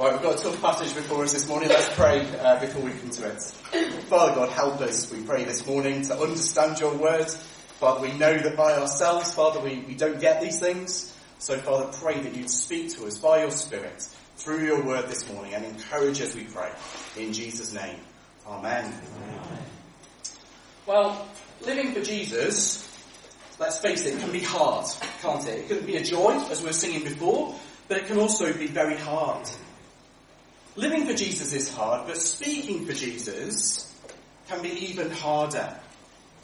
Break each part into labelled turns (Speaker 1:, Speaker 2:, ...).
Speaker 1: Right, we've got a tough passage before us this morning. Let's pray uh, before we come to it. Father God, help us, we pray this morning, to understand your word. Father, we know that by ourselves, Father, we, we don't get these things. So, Father, pray that you'd speak to us by your Spirit through your word this morning and encourage us, we pray. In Jesus' name. Amen. Amen. Well, living for Jesus, let's face it, can be hard, can't it? It can be a joy, as we were singing before, but it can also be very hard. Living for Jesus is hard, but speaking for Jesus can be even harder.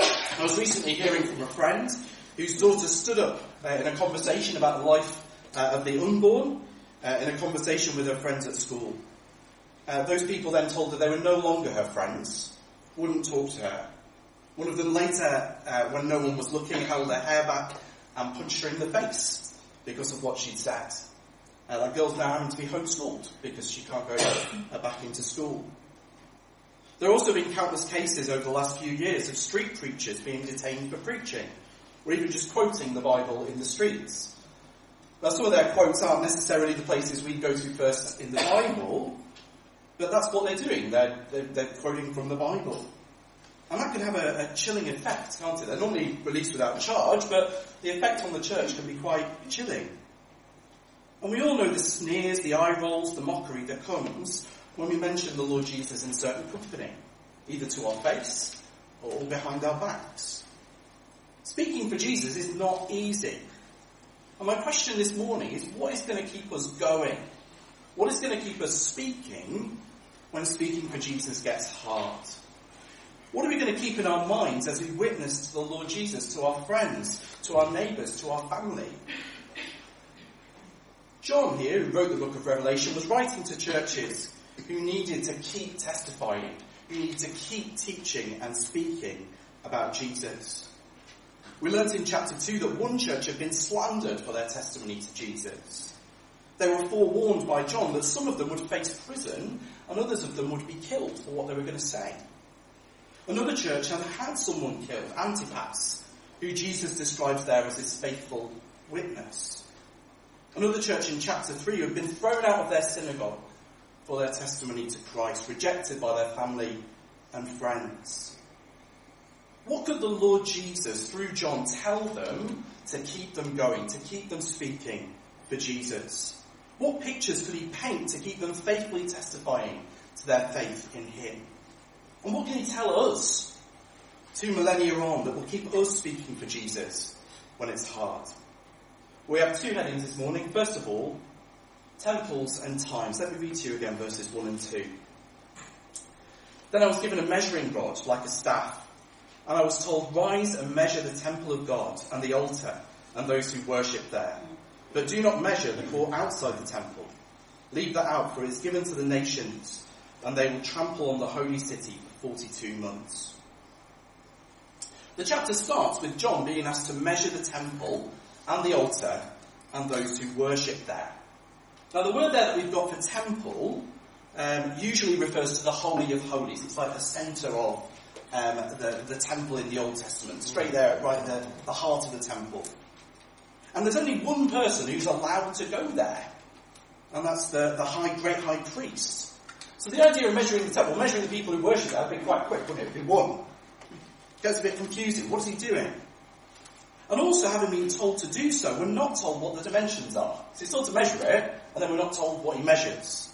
Speaker 1: I was recently hearing from a friend whose daughter stood up uh, in a conversation about the life uh, of the unborn, uh, in a conversation with her friends at school. Uh, those people then told her they were no longer her friends, wouldn't talk to her. One of them later, uh, when no one was looking, held her hair back and punched her in the face because of what she'd said. Uh, that girl's now having to be homeschooled because she can't go uh, back into school. There have also been countless cases over the last few years of street preachers being detained for preaching, or even just quoting the Bible in the streets. Now, some of their quotes aren't necessarily the places we go to first in the Bible, but that's what they're doing. They're, they're, they're quoting from the Bible. And that can have a, a, chilling effect, can't it? They're normally released without charge, but the effect on the church can be quite chilling. And we all know the sneers, the eye rolls, the mockery that comes when we mention the Lord Jesus in certain company, either to our face or behind our backs. Speaking for Jesus is not easy. And my question this morning is what is going to keep us going? What is going to keep us speaking when speaking for Jesus gets hard? What are we going to keep in our minds as we witness to the Lord Jesus, to our friends, to our neighbours, to our family? John here, who wrote the book of Revelation, was writing to churches who needed to keep testifying, who needed to keep teaching and speaking about Jesus. We learnt in chapter 2 that one church had been slandered for their testimony to Jesus. They were forewarned by John that some of them would face prison and others of them would be killed for what they were going to say. Another church had had someone killed, Antipas, who Jesus describes there as his faithful witness. Another church in chapter 3 who had been thrown out of their synagogue for their testimony to Christ, rejected by their family and friends. What could the Lord Jesus, through John, tell them to keep them going, to keep them speaking for Jesus? What pictures could he paint to keep them faithfully testifying to their faith in him? And what can he tell us, two millennia on, that will keep us speaking for Jesus when it's hard? We have two headings this morning. First of all, temples and times. Let me read to you again verses 1 and 2. Then I was given a measuring rod like a staff, and I was told, Rise and measure the temple of God and the altar and those who worship there. But do not measure the court outside the temple. Leave that out, for it is given to the nations, and they will trample on the holy city for 42 months. The chapter starts with John being asked to measure the temple and the altar and those who worship there. Now, the word there that we've got for temple um, usually refers to the Holy of Holies. It's like the centre of um, the, the temple in the Old Testament, straight there, right in the, heart of the temple. And there's only one person who's allowed to go there, and that's the, the high, great high priest. So the idea of measuring the temple, measuring the people who worship there, would be quite quick, wouldn't it? It'd be one. It gets a bit confusing. What is he doing? And also, having been told to do so, we're not told what the dimensions are. So he's told to measure it, and then we're not told what he measures.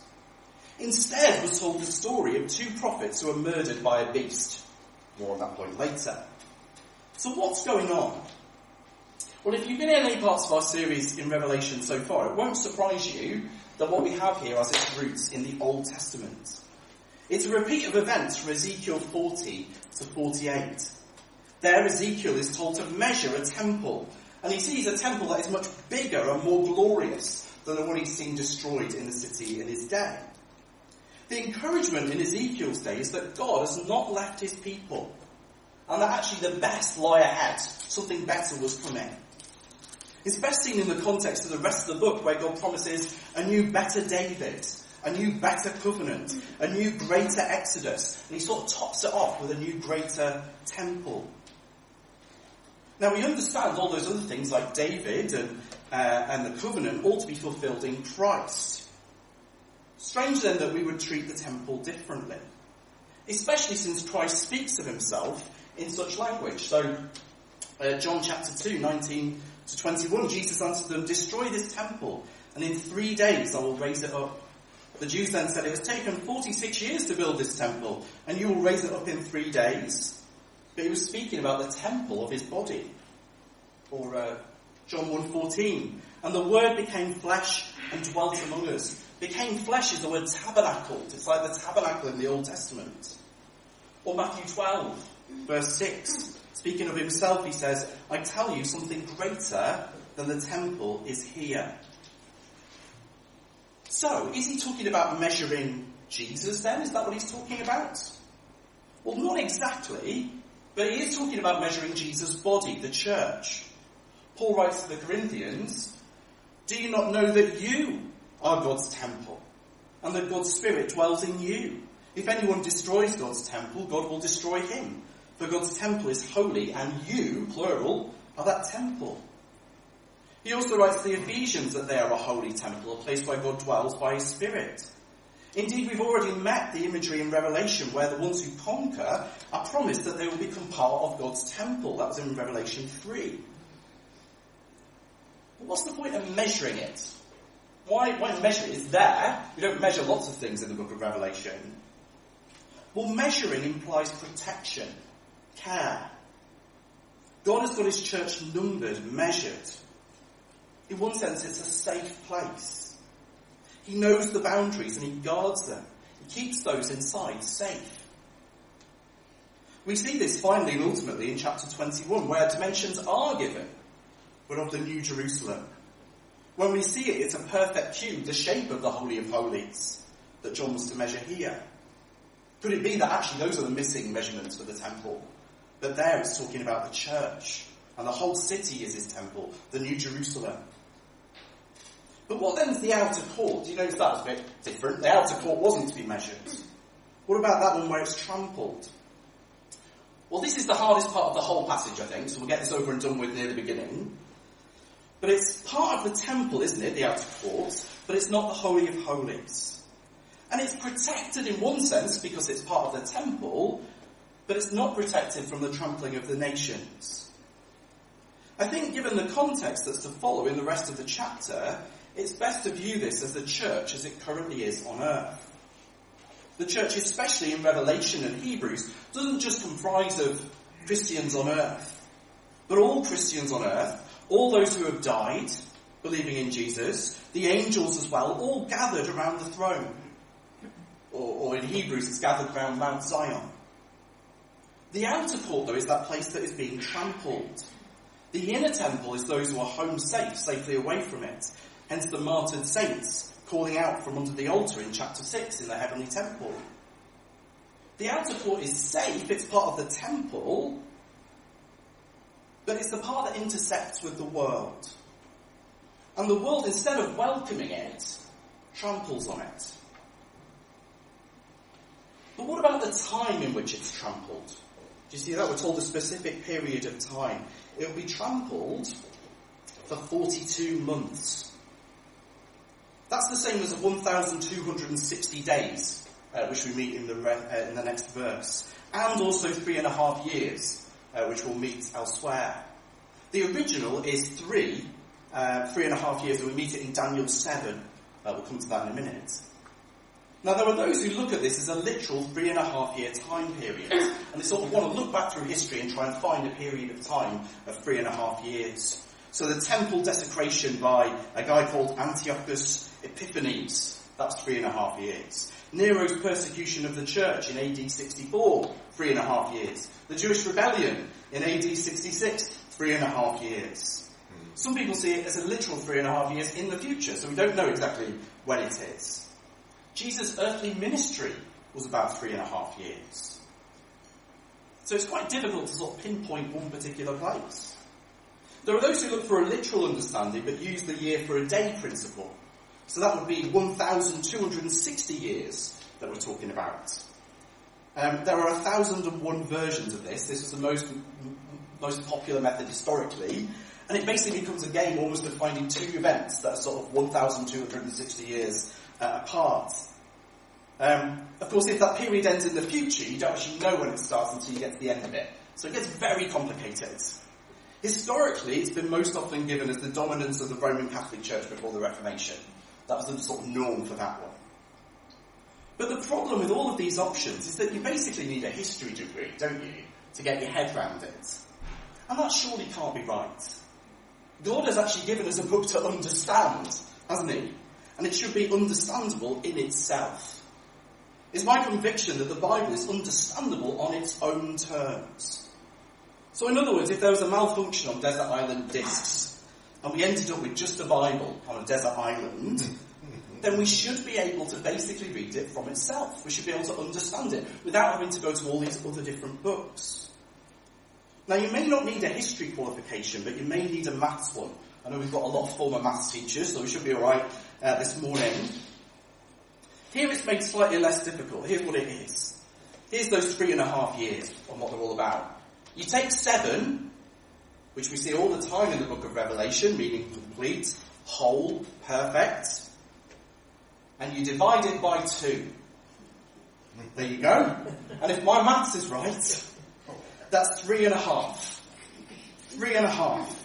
Speaker 1: Instead, we're told the story of two prophets who are murdered by a beast. More on that point later. So what's going on? Well, if you've been in any parts of our series in Revelation so far, it won't surprise you that what we have here has its roots in the Old Testament. It's a repeat of events from Ezekiel 40 to 48. There, Ezekiel is told to measure a temple, and he sees a temple that is much bigger and more glorious than the one he's seen destroyed in the city in his day. The encouragement in Ezekiel's day is that God has not left his people, and that actually the best lie ahead. Something better was coming. It's best seen in the context of the rest of the book where God promises a new better David, a new better covenant, a new greater exodus, and he sort of tops it off with a new greater temple. Now we understand all those other things like David and, uh, and the covenant all to be fulfilled in Christ. Strange then that we would treat the temple differently, especially since Christ speaks of himself in such language. So, uh, John chapter 2, 19 to 21, Jesus answered them, Destroy this temple, and in three days I will raise it up. The Jews then said, It has taken 46 years to build this temple, and you will raise it up in three days. But he was speaking about the temple of his body. Or uh, John 1.14, And the Word became flesh and dwelt among us. Became flesh is the word tabernacled. It's like the tabernacle in the Old Testament. Or Matthew 12, verse 6. Speaking of himself, he says, I tell you something greater than the temple is here. So, is he talking about measuring Jesus then? Is that what he's talking about? Well, not exactly, but he is talking about measuring Jesus' body, the church. Paul writes to the Corinthians, Do you not know that you are God's temple and that God's Spirit dwells in you? If anyone destroys God's temple, God will destroy him. For God's temple is holy, and you, plural, are that temple. He also writes to the Ephesians that they are a holy temple, a place where God dwells by his Spirit. Indeed, we've already met the imagery in Revelation where the ones who conquer are promised that they will become part of God's temple. That was in Revelation 3. But what's the point of measuring it? Why, why measure it? It's there. We don't measure lots of things in the book of Revelation. Well, measuring implies protection care. God has got his church numbered, measured. In one sense, it's a safe place. He knows the boundaries and he guards them. He keeps those inside safe. We see this finally and ultimately in chapter 21, where dimensions are given, but of the New Jerusalem. When we see it, it's a perfect cube, the shape of the Holy of Holies that John was to measure here. Could it be that actually those are the missing measurements for the temple? But there it's talking about the church. And the whole city is his temple, the New Jerusalem. But what then is the outer court? Do you notice that was a bit different? The outer court wasn't to be measured. What about that one where it's trampled? Well, this is the hardest part of the whole passage, I think, so we'll get this over and done with near the beginning. But it's part of the temple, isn't it, the outer court? But it's not the Holy of Holies. And it's protected in one sense because it's part of the temple, but it's not protected from the trampling of the nations. I think given the context that's to follow in the rest of the chapter, it's best to view this as the church as it currently is on earth. The church, especially in Revelation and Hebrews, doesn't just comprise of Christians on earth, but all Christians on earth, all those who have died, believing in Jesus, the angels as well, all gathered around the throne. Or, or in Hebrews, it's gathered around Mount Zion. The outer court, though, is that place that is being trampled. The inner temple is those who are home safe, safely away from it. Hence the martyred saints calling out from under the altar in chapter 6 in the heavenly temple. The outer court is safe, it's part of the temple, but it's the part that intersects with the world. And the world, instead of welcoming it, tramples on it. But what about the time in which it's trampled? Do you see that? We're told a specific period of time. It will be trampled for 42 months. That's the same as the 1,260 days, uh, which we meet in the, re- uh, in the next verse, and also three and a half years, uh, which we'll meet elsewhere. The original is three, uh, three and a half years, and we meet it in Daniel 7. Uh, we'll come to that in a minute. Now, there are those who look at this as a literal three and a half year time period, and they sort of want to look back through history and try and find a period of time of three and a half years. So the temple desecration by a guy called Antiochus Epiphanes, that's three and a half years. Nero's persecution of the church in AD 64, three and a half years. The Jewish rebellion in AD 66, three and a half years. Some people see it as a literal three and a half years in the future, so we don't know exactly when it is. Jesus' earthly ministry was about three and a half years. So it's quite difficult to sort of pinpoint one particular place. There are those who look for a literal understanding but use the year for a day principle. So that would be 1,260 years that we're talking about. Um, there are 1,001 versions of this. This is the most, most popular method historically. And it basically becomes a game almost of finding two events that are sort of 1,260 years uh, apart. Um, of course, if that period ends in the future, you don't actually know when it starts until you get to the end of it. So it gets very complicated. Historically, it's been most often given as the dominance of the Roman Catholic Church before the Reformation. That was the sort of norm for that one. But the problem with all of these options is that you basically need a history degree, don't you, to get your head round it. And that surely can't be right. God has actually given us a book to understand, hasn't he? And it should be understandable in itself. It's my conviction that the Bible is understandable on its own terms. So in other words, if there was a malfunction on desert island discs, and we ended up with just a Bible on a desert island, then we should be able to basically read it from itself. We should be able to understand it without having to go to all these other different books. Now you may not need a history qualification, but you may need a maths one. I know we've got a lot of former maths teachers, so we should be alright uh, this morning. Here it's made slightly less difficult. Here's what it is. Here's those three and a half years on what they're all about. You take seven, which we see all the time in the book of Revelation, meaning complete, whole, perfect, and you divide it by two. There you go. And if my maths is right, that's three and a half. Three and a half.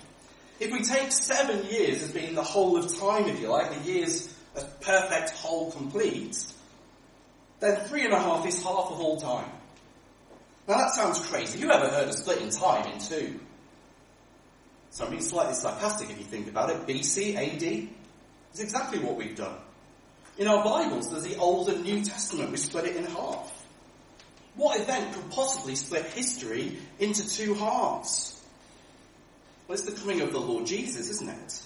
Speaker 1: If we take seven years as being the whole of time, if you like, the years as perfect, whole, complete, then three and a half is half of all time. Now that sounds crazy. You ever heard of splitting time in two? So I'm being slightly sarcastic if you think about it. BC, AD, is exactly what we've done. In our Bibles, there's the Old and New Testament. We split it in half. What event could possibly split history into two halves? Well, it's the coming of the Lord Jesus, isn't it?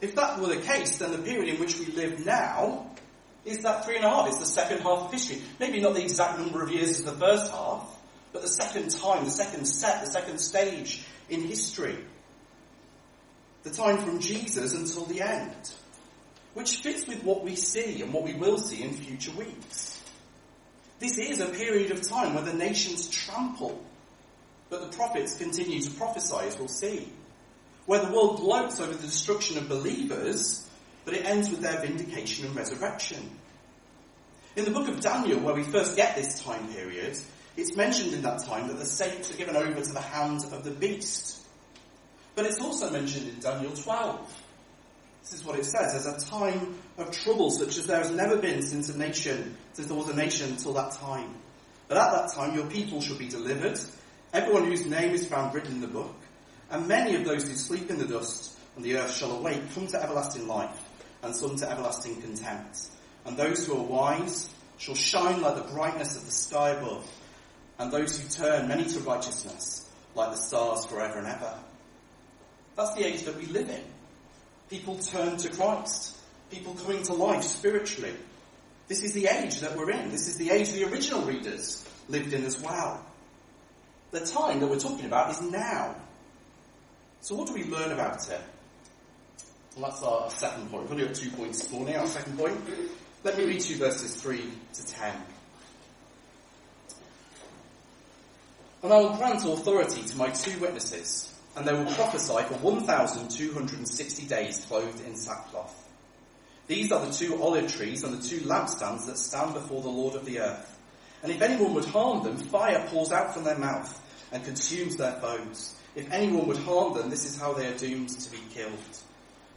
Speaker 1: If that were the case, then the period in which we live now is that three and a half. It's the second half of history. Maybe not the exact number of years as the first half, but the second time, the second set, the second stage in history. The time from Jesus until the end. Which fits with what we see and what we will see in future weeks. This is a period of time where the nations trample, but the prophets continue to prophesy as we'll see where the world gloats over the destruction of believers, but it ends with their vindication and resurrection. In the book of Daniel, where we first get this time period, it's mentioned in that time that the saints are given over to the hand of the beast. But it's also mentioned in Daniel 12. This is what it says. There's a time of trouble such as there has never been since a nation, since there was a nation until that time. But at that time your people shall be delivered, everyone whose name is found written in the book. And many of those who sleep in the dust on the earth shall awake, come to everlasting life, and some to everlasting contempt. And those who are wise shall shine like the brightness of the sky above, and those who turn many to righteousness, like the stars forever and ever. That's the age that we live in. People turn to Christ. People coming to life spiritually. This is the age that we're in. This is the age the original readers lived in as well. The time that we're talking about is now. So what do we learn about it? Well, that's our second point. We've only got two points this morning. Our second point. Let me read you verses 3 to 10. And I will grant authority to my two witnesses, and they will prophesy for 1,260 days clothed in sackcloth. These are the two olive trees and the two lampstands that stand before the Lord of the earth. And if anyone would harm them, fire pours out from their mouth and consumes their foes. If anyone would harm them, this is how they are doomed to be killed.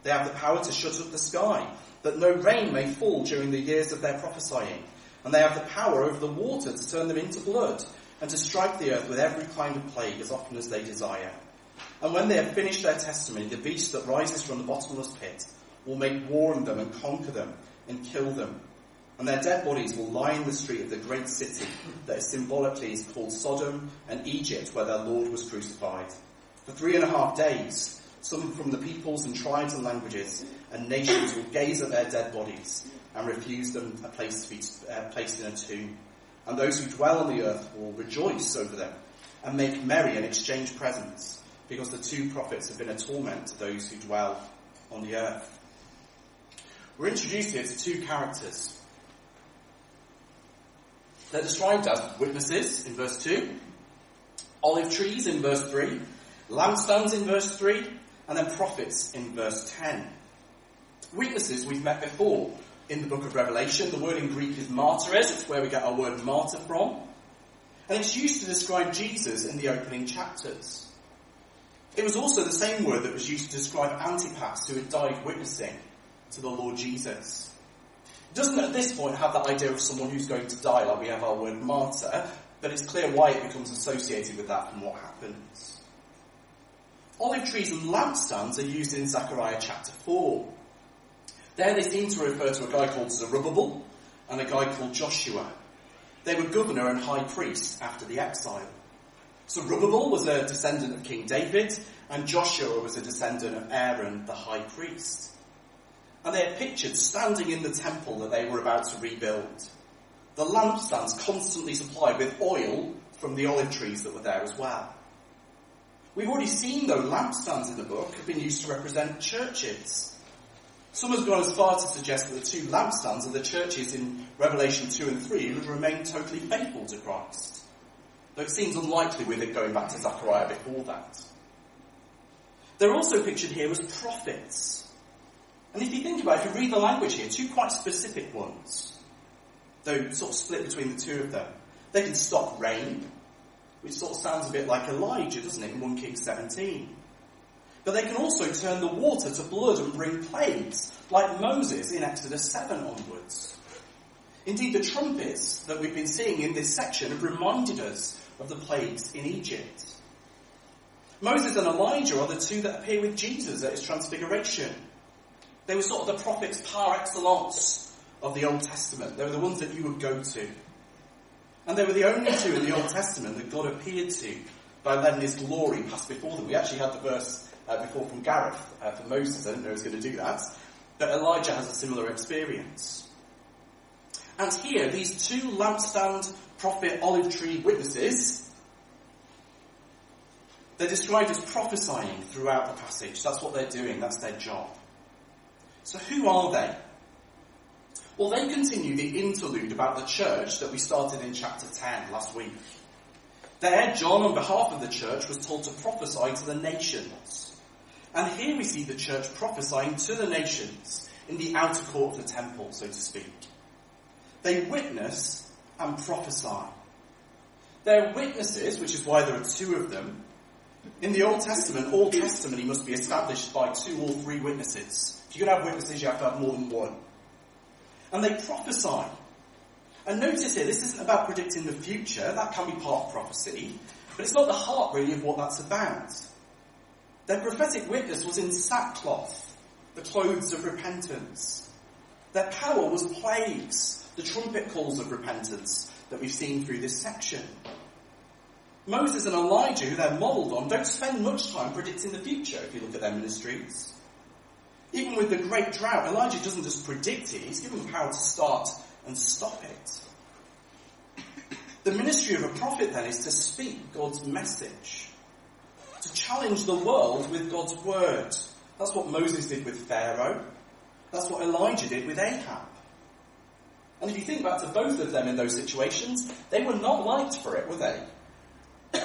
Speaker 1: They have the power to shut up the sky, that no rain may fall during the years of their prophesying. And they have the power over the water to turn them into blood, and to strike the earth with every kind of plague as often as they desire. And when they have finished their testimony, the beast that rises from the bottomless pit will make war on them and conquer them and kill them. And their dead bodies will lie in the street of the great city that symbolically is called Sodom and Egypt, where their Lord was crucified. For three and a half days, some from the peoples and tribes and languages and nations will gaze at their dead bodies and refuse them a place to be uh, placed in a tomb. And those who dwell on the earth will rejoice over them and make merry and exchange presents, because the two prophets have been a torment to those who dwell on the earth. We're introduced here to two characters. They're described as witnesses in verse 2, olive trees in verse 3, lampstands in verse 3, and then prophets in verse 10. Weaknesses we've met before. in the book of Revelation. The word in Greek is martyres. It's where we get our word martyr from. And it's used to describe Jesus in the opening chapters. It was also the same word that was used to describe Antipas, who had died witnessing to the Lord Jesus. It doesn't at this point have that idea of someone who's going to die, like we have our word martyr, but it's clear why it becomes associated with that and what happens. Olive trees and lampstands are used in Zechariah chapter 4. There they seem to refer to a guy called Zerubbabel and a guy called Joshua. They were governor and high priest after the exile. Zerubbabel was a descendant of King David, and Joshua was a descendant of Aaron, the high priest. And they are pictured standing in the temple that they were about to rebuild. The lampstands constantly supplied with oil from the olive trees that were there as well. We've already seen, though, lampstands in the book have been used to represent churches. Some have gone as far to suggest that the two lampstands are the churches in Revelation 2 and 3 who have remained totally faithful to Christ. Though it seems unlikely with it going back to Zechariah before that. They're also pictured here as prophets. And if you think about it, if you read the language here, two quite specific ones, though sort of split between the two of them. They can stop rain, which sort of sounds a bit like Elijah, doesn't it, in 1 King 17. But they can also turn the water to blood and bring plagues, like Moses in Exodus 7 onwards. Indeed, the trumpets that we've been seeing in this section have reminded us of the plagues in Egypt. Moses and Elijah are the two that appear with Jesus at his transfiguration. They were sort of the prophets par excellence of the Old Testament. They were the ones that you would go to. And they were the only two in the Old Testament that God appeared to by letting his glory pass before them. We actually had the verse uh, before from Gareth uh, for Moses. I didn't know he was going to do that. But Elijah has a similar experience. And here, these two lampstand prophet olive tree witnesses, they're described as prophesying throughout the passage. That's what they're doing. That's their job. So who are they? Well, they continue the interlude about the church that we started in chapter 10 last week. There, John, on behalf of the church, was told to prophesy to the nations. And here we see the church prophesying to the nations in the outer court of the temple, so to speak. They witness and prophesy. They're witnesses, which is why there are two of them. In the Old Testament, all testimony must be established by two or three witnesses. If you're going to have witnesses, you have to have more than one. And they prophesy. And notice here, this isn't about predicting the future. That can be part of prophecy. But it's not the heart, really, of what that's about. Their prophetic witness was in sackcloth, the clothes of repentance. Their power was plagues, the trumpet calls of repentance that we've seen through this section. Moses and Elijah, who they're modelled on, don't spend much time predicting the future if you look at their ministries. Even with the great drought, Elijah doesn't just predict it, he's given power to start and stop it. The ministry of a prophet then is to speak God's message to challenge the world with God's word. That's what Moses did with Pharaoh. That's what Elijah did with Ahab. And if you think back to both of them in those situations, they were not liked for it, were they?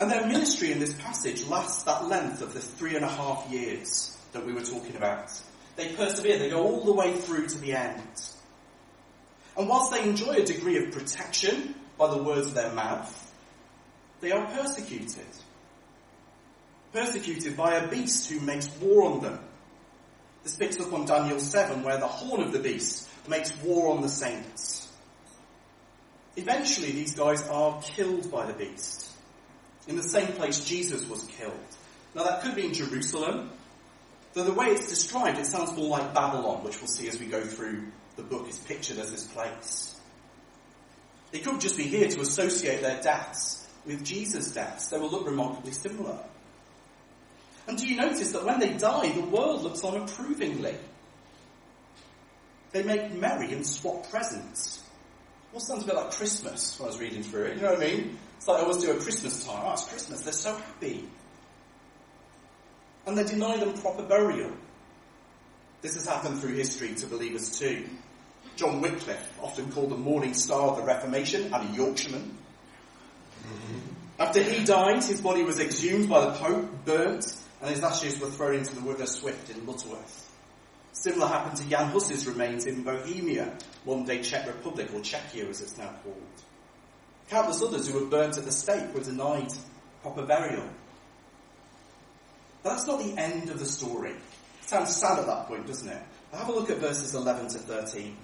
Speaker 1: and their ministry in this passage lasts that length of the three and a half years that we were talking about. They persevere, they go all the way through to the end. And whilst they enjoy a degree of protection by the words of their mouth, they are persecuted persecuted by a beast who makes war on them. This picks up on Daniel 7, where the horn of the beast makes war on the saints. Eventually, these guys are killed by the beast, in the same place Jesus was killed. Now, that could be in Jerusalem, though the way it's described, it sounds more like Babylon, which we'll see as we go through the book, is pictured as this place. It could just be here to associate their deaths with Jesus' deaths. They will look remarkably similar. And do you notice that when they die, the world looks on approvingly? They make merry and swap presents. Well, sounds a bit like Christmas when I was reading through it. You know what I mean? It's like I always do at Christmas time. Oh, it's Christmas. They're so happy. And they deny them proper burial. This has happened through history to believers too. John Wycliffe, often called the morning star of the Reformation and a Yorkshireman. After he died, his body was exhumed by the Pope, burnt, and his ashes were thrown into the River Swift in Lutterworth. Similar happened to Jan Hus's remains in Bohemia, one day Czech Republic, or Czechia as it's now called. Countless others who were burnt at the stake were denied proper burial. But that's not the end of the story. It sounds sad at that point, doesn't it? But Have a look at verses 11 to 13.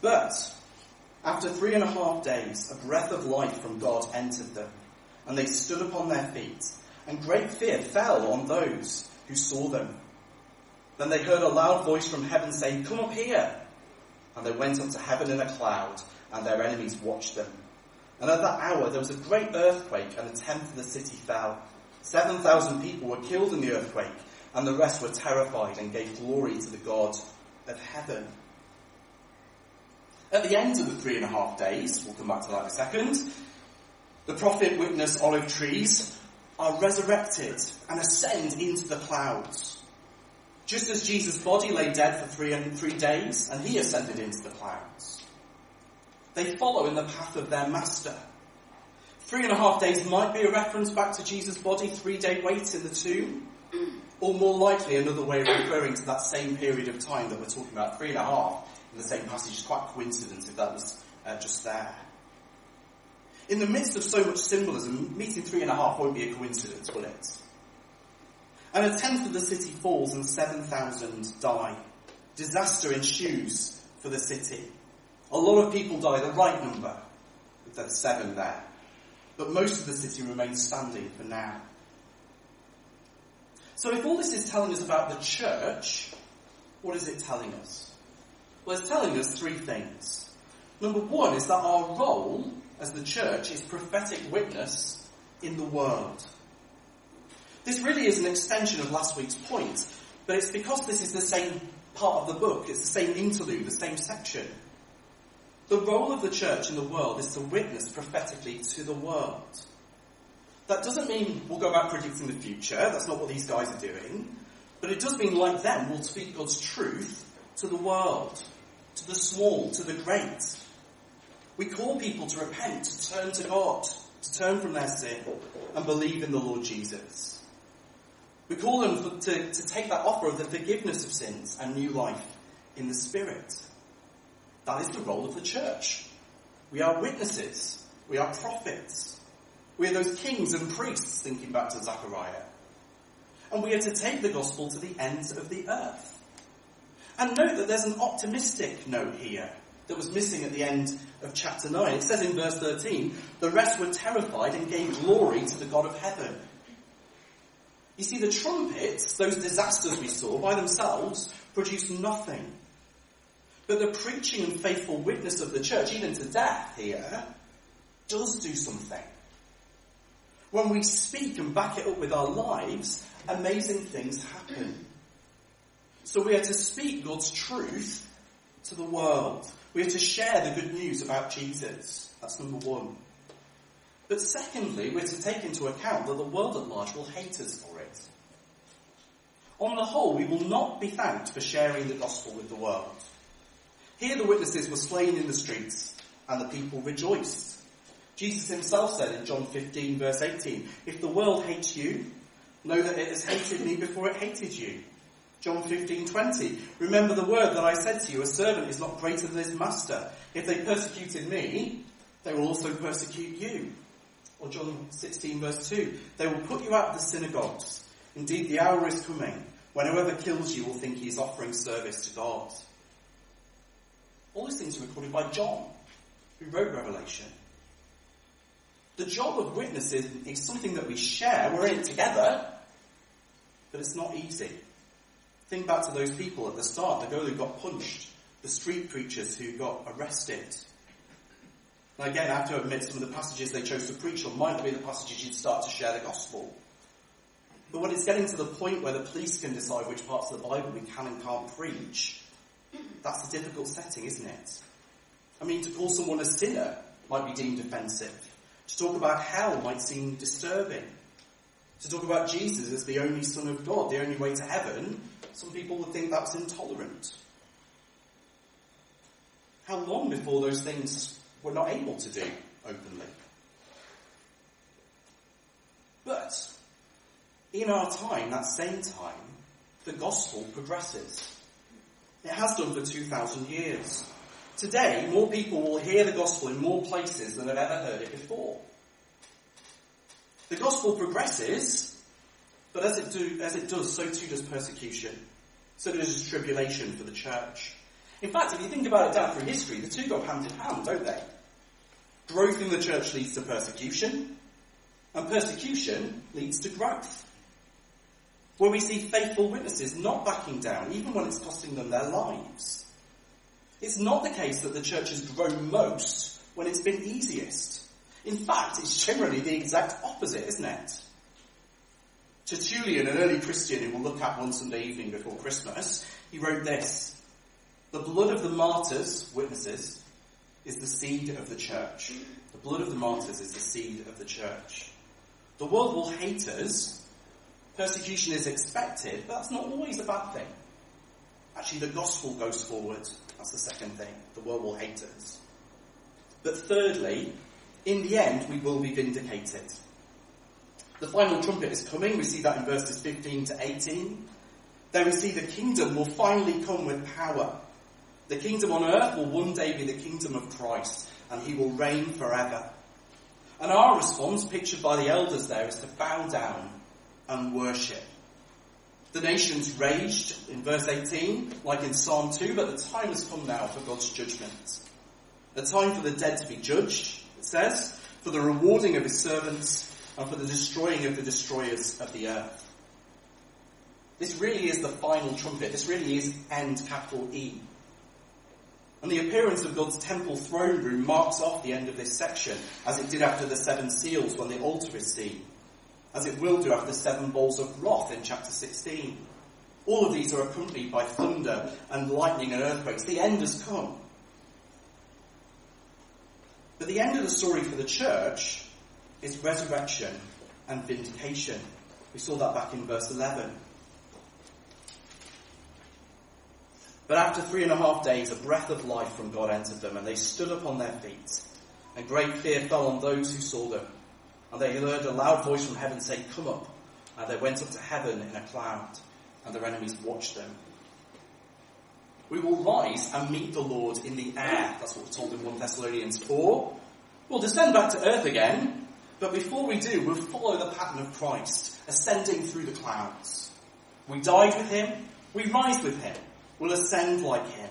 Speaker 1: But, after three and a half days, a breath of life from God entered them, and they stood upon their feet, and great fear fell on those who saw them. Then they heard a loud voice from heaven saying, Come up here! And they went up to heaven in a cloud, and their enemies watched them. And at that hour there was a great earthquake, and a tenth of the city fell. Seven thousand people were killed in the earthquake, and the rest were terrified and gave glory to the God of heaven. At the end of the three and a half days, we'll come back to that in a second, the prophet witness olive trees are resurrected and ascend into the clouds. Just as Jesus' body lay dead for three and three days, and he ascended into the clouds. They follow in the path of their master. Three and a half days might be a reference back to Jesus' body, three day wait in the tomb, or more likely another way of referring to that same period of time that we're talking about, three and a half, in the same passage. It's quite a coincidence if that was uh, just there. In the midst of so much symbolism, meeting three and a half won't be a coincidence, will it? And a tenth of the city falls and 7,000 die. Disaster ensues for the city. A lot of people die, the right number, that seven there. But most of the city remains standing for now. So if all this is telling us about the church, what is it telling us? Well, it's telling us three things. Number one is that our role as the church is prophetic witness in the world. This really is an extension of last week's point, but it's because this is the same part of the book, it's the same interlude, the same section. The role of the church in the world is to witness prophetically to the world. That doesn't mean we'll go about predicting the future, that's not what these guys are doing, but it does mean, like them, we'll speak God's truth to the world, to the small, to the great. We call people to repent, to turn to God, to turn from their sin, and believe in the Lord Jesus. We call them for, to, to take that offer of the forgiveness of sins and new life in the Spirit. That is the role of the church. We are witnesses. We are prophets. We are those kings and priests, thinking back to Zechariah. And we are to take the gospel to the ends of the earth. And note that there's an optimistic note here that was missing at the end of chapter 9. It says in verse 13, the rest were terrified and gave glory to the God of heaven. You see, the trumpets, those disasters we saw, by themselves, produce nothing. But the preaching and faithful witness of the church, even to death here, does do something. When we speak and back it up with our lives, amazing things happen. So we are to speak God's truth to the world. We are to share the good news about Jesus. That's number one. But secondly, we're to take into account that the world at large will hate us for it. On the whole, we will not be thanked for sharing the gospel with the world. Here the witnesses were slain in the streets, and the people rejoiced. Jesus himself said in John 15 verse 18, If the world hates you, know that it has hated me before it hated you. John 15, 20. Remember the word that I said to you, a servant is not greater than his master. If they persecuted me, they will also persecute you. Or John 16 verse 2. They will put you out of the synagogues. Indeed, the hour is coming when whoever kills you will think he is offering service to God. All these things are recorded by John, who wrote Revelation. The job of witnessing is something that we share. We're in it together, but it's not easy. Think back to those people at the start, the girl who got punched, the street preachers who got arrested. Now again, I have to admit some of the passages they chose to preach on might not be the passages you'd start to share the gospel. But when it's getting to the point where the police can decide which parts of the Bible we can and can't preach, that's a difficult setting, isn't it? I mean, to call someone a sinner might be deemed offensive. To talk about hell might seem disturbing. To talk about Jesus as the only Son of God, the only way to heaven, some people would think that's intolerant. How long before those things were not able to do openly? But in our time, that same time, the gospel progresses. It has done for 2,000 years. Today, more people will hear the gospel in more places than have ever heard it before. The gospel progresses, but as it, do, as it does, so too does persecution. So does tribulation for the church. In fact, if you think about it down through history, the two go hand in hand, don't they? Growth in the church leads to persecution, and persecution leads to growth. Where we see faithful witnesses not backing down, even when it's costing them their lives. It's not the case that the church has grown most when it's been easiest. In fact, it's generally the exact opposite, isn't it? Tertullian, an early Christian who we'll look at one Sunday evening before Christmas, he wrote this. The blood of the martyrs, witnesses, is the seed of the church. The blood of the martyrs is the seed of the church. The world will hate us. Persecution is expected, but that's not always a bad thing. Actually, the gospel goes forward. That's the second thing. The world will hate us. But thirdly, in the end, we will be vindicated. The final trumpet is coming. We see that in verses 15 to 18. Then we see the kingdom will finally come with power. The kingdom on earth will one day be the kingdom of Christ, and he will reign forever. And our response, pictured by the elders there, is to bow down and worship. The nations raged in verse 18, like in Psalm 2, but the time has come now for God's judgment. The time for the dead to be judged, it says, for the rewarding of his servants, and for the destroying of the destroyers of the earth. This really is the final trumpet. This really is end capital E. And the appearance of God's temple throne room marks off the end of this section, as it did after the seven seals when the altar is seen, as it will do after seven bowls of wrath in chapter 16. All of these are accompanied by thunder and lightning and earthquakes. The end has come. But the end of the story for the church is resurrection and vindication. We saw that back in verse 11. But after three and a half days, a breath of life from God entered them, and they stood up on their feet. And great fear fell on those who saw them. And they heard a loud voice from heaven say, Come up. And they went up to heaven in a cloud, and their enemies watched them. We will rise and meet the Lord in the air. That's what we're told in 1 Thessalonians 4. We'll descend back to earth again, but before we do, we'll follow the pattern of Christ, ascending through the clouds. We died with him, we rise with him we'll ascend like him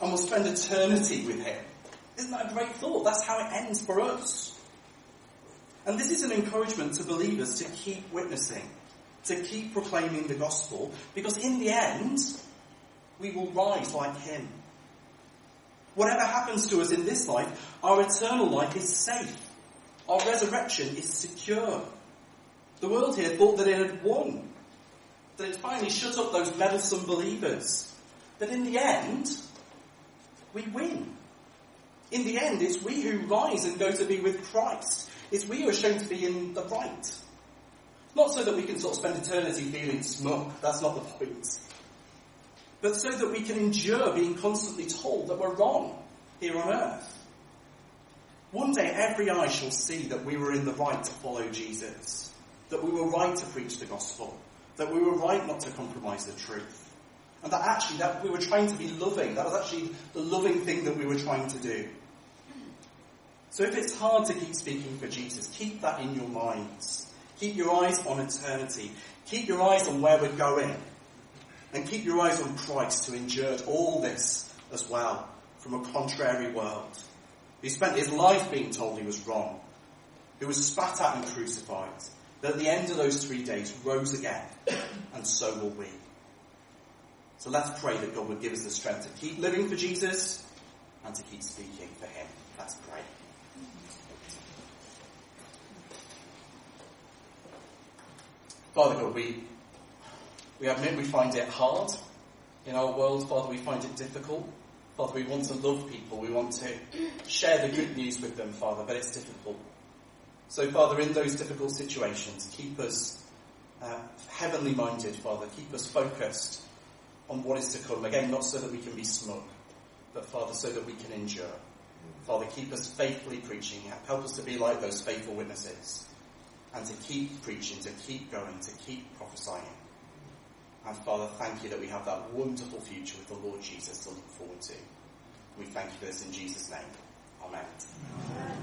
Speaker 1: and we'll spend eternity with him. Isn't that a great thought? That's how it ends for us. And this is an encouragement to believers to keep witnessing, to keep proclaiming the gospel, because in the end, we will rise like him. Whatever happens to us in this life, our eternal life is safe. Our resurrection is secure. The world here thought that it had won, that it finally shut up those meddlesome believers. But in the end, we win. In the end, it's we who rise and go to be with Christ. It's we are shown to be in the right. Not so that we can sort of spend eternity feeling smug. That's not the point. But so that we can endure being constantly told that we're wrong here on earth. One day every eye shall see that we were in the right to follow Jesus. That we were right to preach the gospel. That we were right not to compromise the truth. And that actually that we were trying to be loving. That was actually the loving thing that we were trying to do. So if it's hard to keep speaking for Jesus, keep that in your minds. Keep your eyes on eternity. Keep your eyes on where we're going. And keep your eyes on Christ who endured all this as well from a contrary world. He spent his life being told he was wrong. Who was spat at and crucified. That at the end of those three days rose again. And so will we. So let's pray that God would give us the strength to keep living for Jesus and to keep speaking for Him. Let's pray. Father God, we, we admit we find it hard in our world. Father, we find it difficult. Father, we want to love people. We want to share the good news with them, Father, but it's difficult. So, Father, in those difficult situations, keep us uh, heavenly minded, Father. Keep us focused on what is to come. Again, not so that we can be smug, but Father, so that we can endure. Father, keep us faithfully preaching. Help us to be like those faithful witnesses and to keep preaching, to keep going, to keep prophesying. And Father, thank you that we have that wonderful future with the Lord Jesus to look forward to. We thank you for this in Jesus' name. Amen. Amen.